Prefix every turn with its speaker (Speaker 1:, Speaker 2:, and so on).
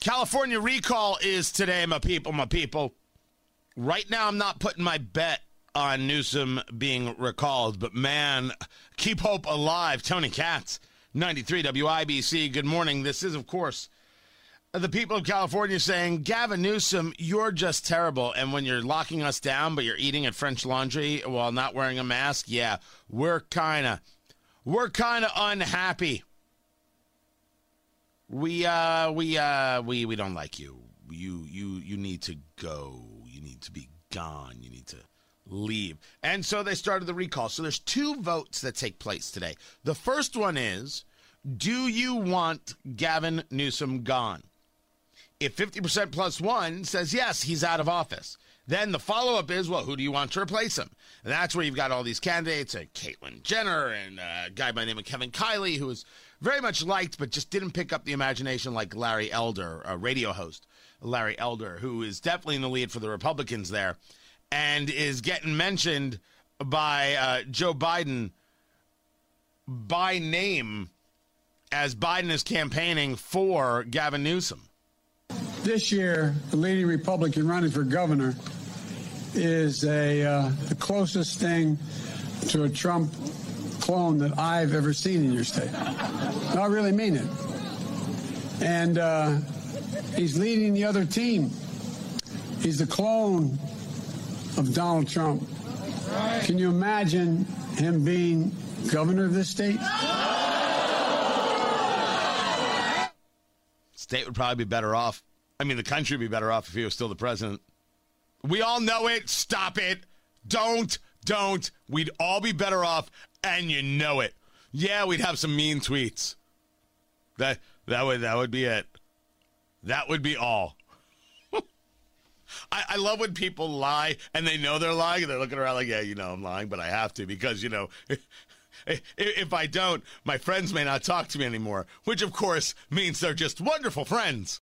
Speaker 1: California recall is today, my people, my people. Right now, I'm not putting my bet on Newsom being recalled, but man, keep hope alive. Tony Katz, 93 WIBC. Good morning. This is, of course, the people of California saying, Gavin Newsom, you're just terrible. And when you're locking us down, but you're eating at French Laundry while not wearing a mask, yeah, we're kind of, we're kind of unhappy. We uh we uh we we don't like you. You you you need to go. You need to be gone. You need to leave. And so they started the recall. So there's two votes that take place today. The first one is do you want Gavin Newsom gone? If 50% plus 1 says yes, he's out of office. Then the follow up is, well, who do you want to replace him? And that's where you've got all these candidates, uh, Caitlyn Jenner and uh, a guy by the name of Kevin Kiley, who is very much liked, but just didn't pick up the imagination like Larry Elder, a radio host, Larry Elder, who is definitely in the lead for the Republicans there and is getting mentioned by uh, Joe Biden by name as Biden is campaigning for Gavin Newsom.
Speaker 2: This year, the leading Republican running for governor is a uh, the closest thing to a Trump clone that I've ever seen in your state. No, I really mean it. And uh, he's leading the other team. He's the clone of Donald Trump. Can you imagine him being governor of this state?
Speaker 1: State would probably be better off. I mean, the country would be better off if he was still the president. We all know it. Stop it. Don't, don't. We'd all be better off, and you know it. Yeah, we'd have some mean tweets. That that would that would be it. That would be all. I, I, love when people lie and they know they're lying and they're looking around like, yeah, you know, I'm lying, but I have to because, you know, if I don't, my friends may not talk to me anymore, which of course means they're just wonderful friends.